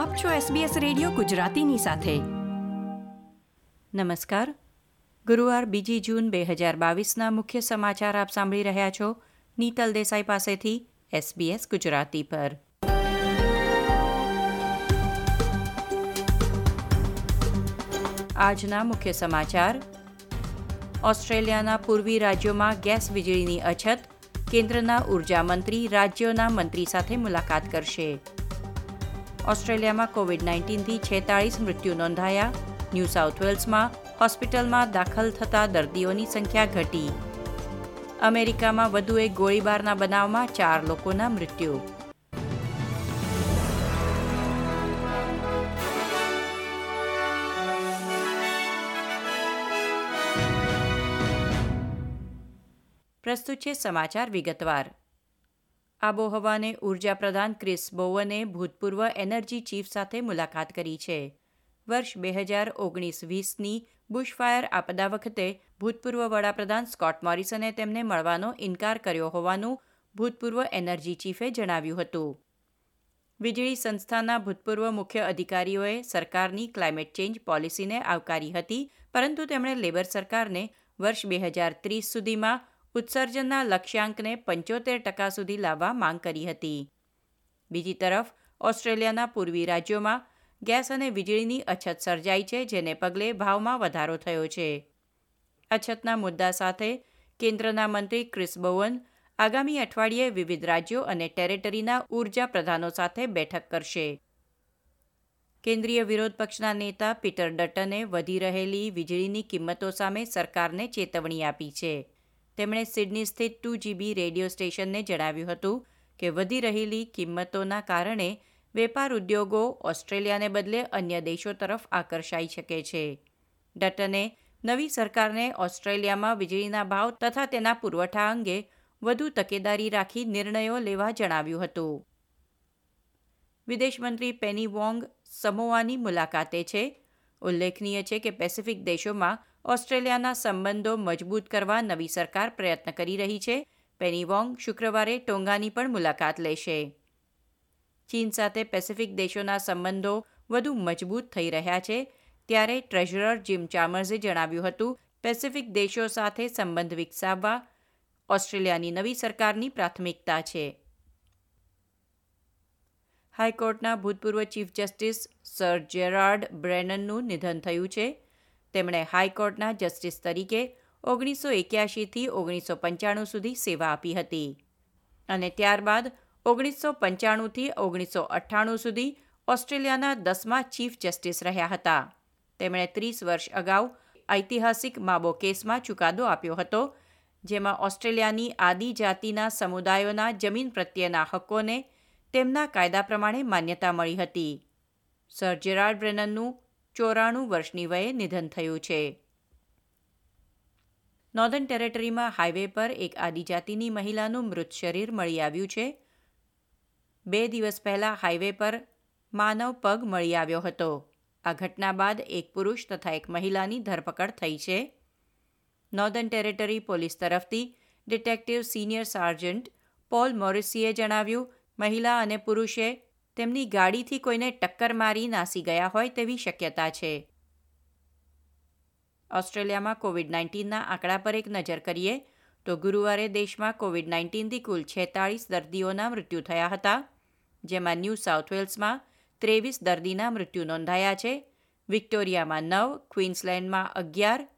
આપ છો SBS radio ગુજરાતીની સાથે. નમસ્કાર. ગુરુવાર બીજી જૂન બે હજાર બાવીસના મુખ્ય સમાચાર આપ સાંભળી રહ્યા છો. નીતલ દેસાઈ પાસેથી SBS ગુજરાતી પર. આજના મુખ્ય સમાચાર. ઓસ્ટ્રેલિયાના પૂર્વી રાજ્યોમાં ગેસ વીજળીની અછત, કેન્દ્રના ઊર્જા મંત્રી રાજ્યોના મંત્રી સાથે મુલાકાત કરશે. ઓસ્ટ્રેલિયામાં કોવિડ નાઇન્ટીનથી છેતાળીસ મૃત્યુ નોંધાયા. ન્યૂ સાઉથ વેલ્સમાં હોસ્પિટલમાં દાખલ થતા દર્દીઓની સંખ્યા ઘટી. અમેરિકામાં વધુ એક ગોળીબારના બનાવમાં ચાર લોકોના મૃત્યુ. પ્રસ્તુત છે સમાચાર વિગતવાર. આબોહવાને ઊર્જા પ્રધાન ક્રિસ બોવને ભૂતપૂર્વ એનર્જી ચીફ સાથે મુલાકાત કરી છે. વર્ષ બે હજાર ઓગણીસ વીસની બુશફાયર આપદા વખતે ભૂતપૂર્વ વડાપ્રધાન સ્કોટ મોરિસને તેમને મળવાનો ઇનકાર કર્યો હોવાનું ભૂતપૂર્વ એનર્જી ચીફે જણાવ્યું હતું. વીજળી સંસ્થાના ભૂતપૂર્વ મુખ્ય અધિકારીઓએ સરકારની ક્લાઇમેટ ચેન્જ પોલિસીને આવકારી હતી, પરંતુ તેમણે લેબર સરકારને વર્ષ બે હજાર ત્રીસ સુધીમાં ઉત્સર્જનના લક્ષ્યાંકને પંચોતેર ટકા સુધી લાવવા માંગ કરી હતી. બીજી તરફ, ઓસ્ટ્રેલિયાના પૂર્વી રાજ્યોમાં ગેસ અને વીજળીની અછત સર્જાઈ છે, જેને પગલે ભાવમાં વધારો થયો છે. અછતના મુદ્દા સાથે કેન્દ્રના મંત્રી ક્રિસ બોવન આગામી અઠવાડિયે વિવિધ રાજ્યો અને ટેરેટરીના ઊર્જા પ્રધાનો સાથે બેઠક કરશે. કેન્દ્રીય વિરોધ પક્ષના નેતા પીટર ડટને વધી રહેલી વીજળીની કિંમતો સામે સરકારને ચેતવણી આપી છે. તેમણે સિડની સ્થિત ટુ જીબી રેડિયો સ્ટેશનને જણાવ્યું હતું કે વધી રહેલી કિંમતોના કારણે વેપાર ઉદ્યોગો ઓસ્ટ્રેલિયાને બદલે અન્ય દેશો તરફ આકર્ષાઈ શકે છે. ડટને નવી સરકારને ઓસ્ટ્રેલિયામાં વીજળીના ભાવ તથા તેના પુરવઠા અંગે વધુ તકેદારી રાખી નિર્ણયો લેવા જણાવ્યું હતું. વિદેશમંત્રી પેની વોંગ સમોવાની મુલાકાતે છે. ઉલ્લેખનીય છે કે પેસિફિક દેશોમાં ઓસ્ટ્રેલિયાના સંબંધો મજબૂત કરવા નવી સરકાર પ્રયત્ન કરી રહી છે. પેની વોંગ શુક્રવારે ટોંગાની પણ મુલાકાત લેશે. ચીન સાથે પેસિફિક દેશોના સંબંધો વધુ મજબૂત થઈ રહ્યા છે. ત્યારે ટ્રેઝરર જીમ ચામર્સે જણાવ્યું હતું, પેસિફિક દેશો સાથે સંબંધ વિકસાવવા ઓસ્ટ્રેલિયાની નવી સરકારની પ્રાથમિકતા છે. હાઈકોર્ટના ભૂતપૂર્વ ચીફ જસ્ટિસ સર જેરાર્ડ બ્રેનનનું નિધન થયું છે. તેમણે હાઈકોર્ટના જસ્ટિસ તરીકે ઓગણીસો એક્યાસીથી ઓગણીસો પંચાણું સુધી સેવા આપી હતી. અને ત્યારબાદ ઓગણીસો પંચાણુંથી ઓગણીસો અઠ્ઠાણું સુધી ઓસ્ટ્રેલિયાના દસમા ચીફ જસ્ટિસ રહ્યા હતા. તેમણે ત્રીસ વર્ષ અગાઉ ઐતિહાસિક માબો કેસમાં ચુકાદો આપ્યો હતો, જેમાં ઓસ્ટ્રેલિયાની આદિજાતિના સમુદાયોના જમીન પ્રત્યેના હક્કોને તેમના કાયદા પ્રમાણે માન્યતા મળી હતી. સર જેરાર્ડ બ્રેનનનું ચોરાણું વર્ષની વયે નિધન થયું છે. નોર્ધન ટેરેટરીમાં હાઈવે પર એક આદિજાતિની મહિલાનું મૃત શરીર મળી આવ્યું છે. બે દિવસ પહેલા હાઈવે પર માનવ પગ મળી આવ્યો હતો. આ ઘટના બાદ એક પુરુષ તથા એક મહિલાની ધરપકડ થઈ છે. નોર્ધન ટેરેટરી પોલીસ તરફથી ડિટેક્ટિવ સિનિયર સાર્જન્ટ પોલ મોરિસીએ જણાવ્યું, મહિલા અને પુરુષે તેમની ગાડીથી કોઈને ટક્કર મારી નાસી ગયા હોય તેવી શક્યતા છે. ઓસ્ટ્રેલિયામાં કોવિડ નાઇન્ટીનના આંકડા પર એક નજર કરીએ તો ગુરુવારે દેશમાં કોવિડ નાઇન્ટીનથી કુલ છેતાળીસ દર્દીઓના મૃત્યુ થયા હતા, જેમાં ન્યૂ સાઉથ વેલ્સમાં ત્રેવીસ દર્દીના મૃત્યુ નોંધાયા છે, વિક્ટોરિયામાં નવ, ક્વીન્સલેન્ડમાં અગિયાર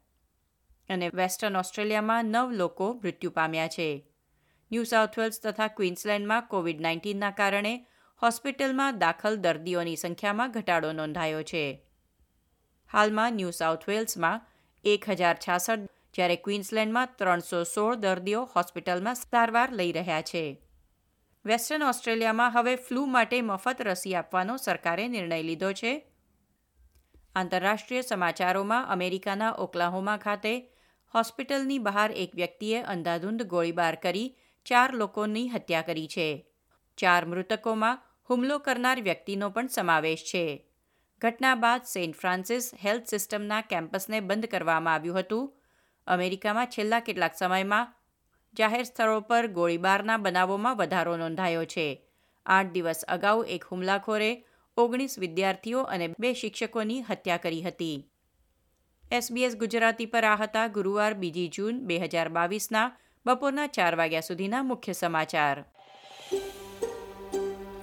અને વેસ્ટર્ન ઓસ્ટ્રેલિયામાં નવ લોકો મૃત્યુ પામ્યા છે. ન્યૂ સાઉથ વેલ્સ તથા ક્વીન્સલેન્ડમાં કોવિડ નાઇન્ટીનના કારણે હોસ્પિટલમાં દાખલ દર્દીઓની સંખ્યામાં ઘટાડો નોંધાયો છે. હાલમાં ન્યૂ સાઉથ વેલ્સમાં એક હજાર છાસઠ, જ્યારે ક્વીન્સલેન્ડમાં ત્રણસો સોળ દર્દીઓ હોસ્પિટલમાં સારવાર લઈ રહ્યા છે. વેસ્ટર્ન ઓસ્ટ્રેલિયામાં હવે ફ્લૂ માટે મફત રસી આપવાનો સરકારે નિર્ણય લીધો છે. આંતરરાષ્ટ્રીય સમાચારોમાં અમેરિકાના ઓકલાહોમા ખાતે હોસ્પિટલની બહાર એક વ્યક્તિએ અંધાધૂંધ ગોળીબાર કરી ચાર લોકોની હત્યા કરી છે. ચાર મૃતકોમાં હુમલો કરનાર વ્યક્તિનો પણ સમાવેશ છે. ઘટના બાદ સેન્ટ ફ્રાન્સિસ હેલ્થ સિસ્ટમના કેમ્પસને બંધ કરવામાં આવ્યું હતું. અમેરિકામાં છેલ્લા કેટલાક સમયમાં જાહેર સ્થળો પર ગોળીબારના બનાવોમાં વધારો નોંધાયો છે. આઠ દિવસ અગાઉ એક હુમલાખોરે ઓગણીસ વિદ્યાર્થીઓ અને બે શિક્ષકોની હત્યા કરી હતી. એસબીએસ ગુજરાતી પર આ હતા ગુરુવાર બીજી જૂન બે હજાર બાવીસના બપોરના ચાર વાગ્યા સુધીના મુખ્ય સમાચાર.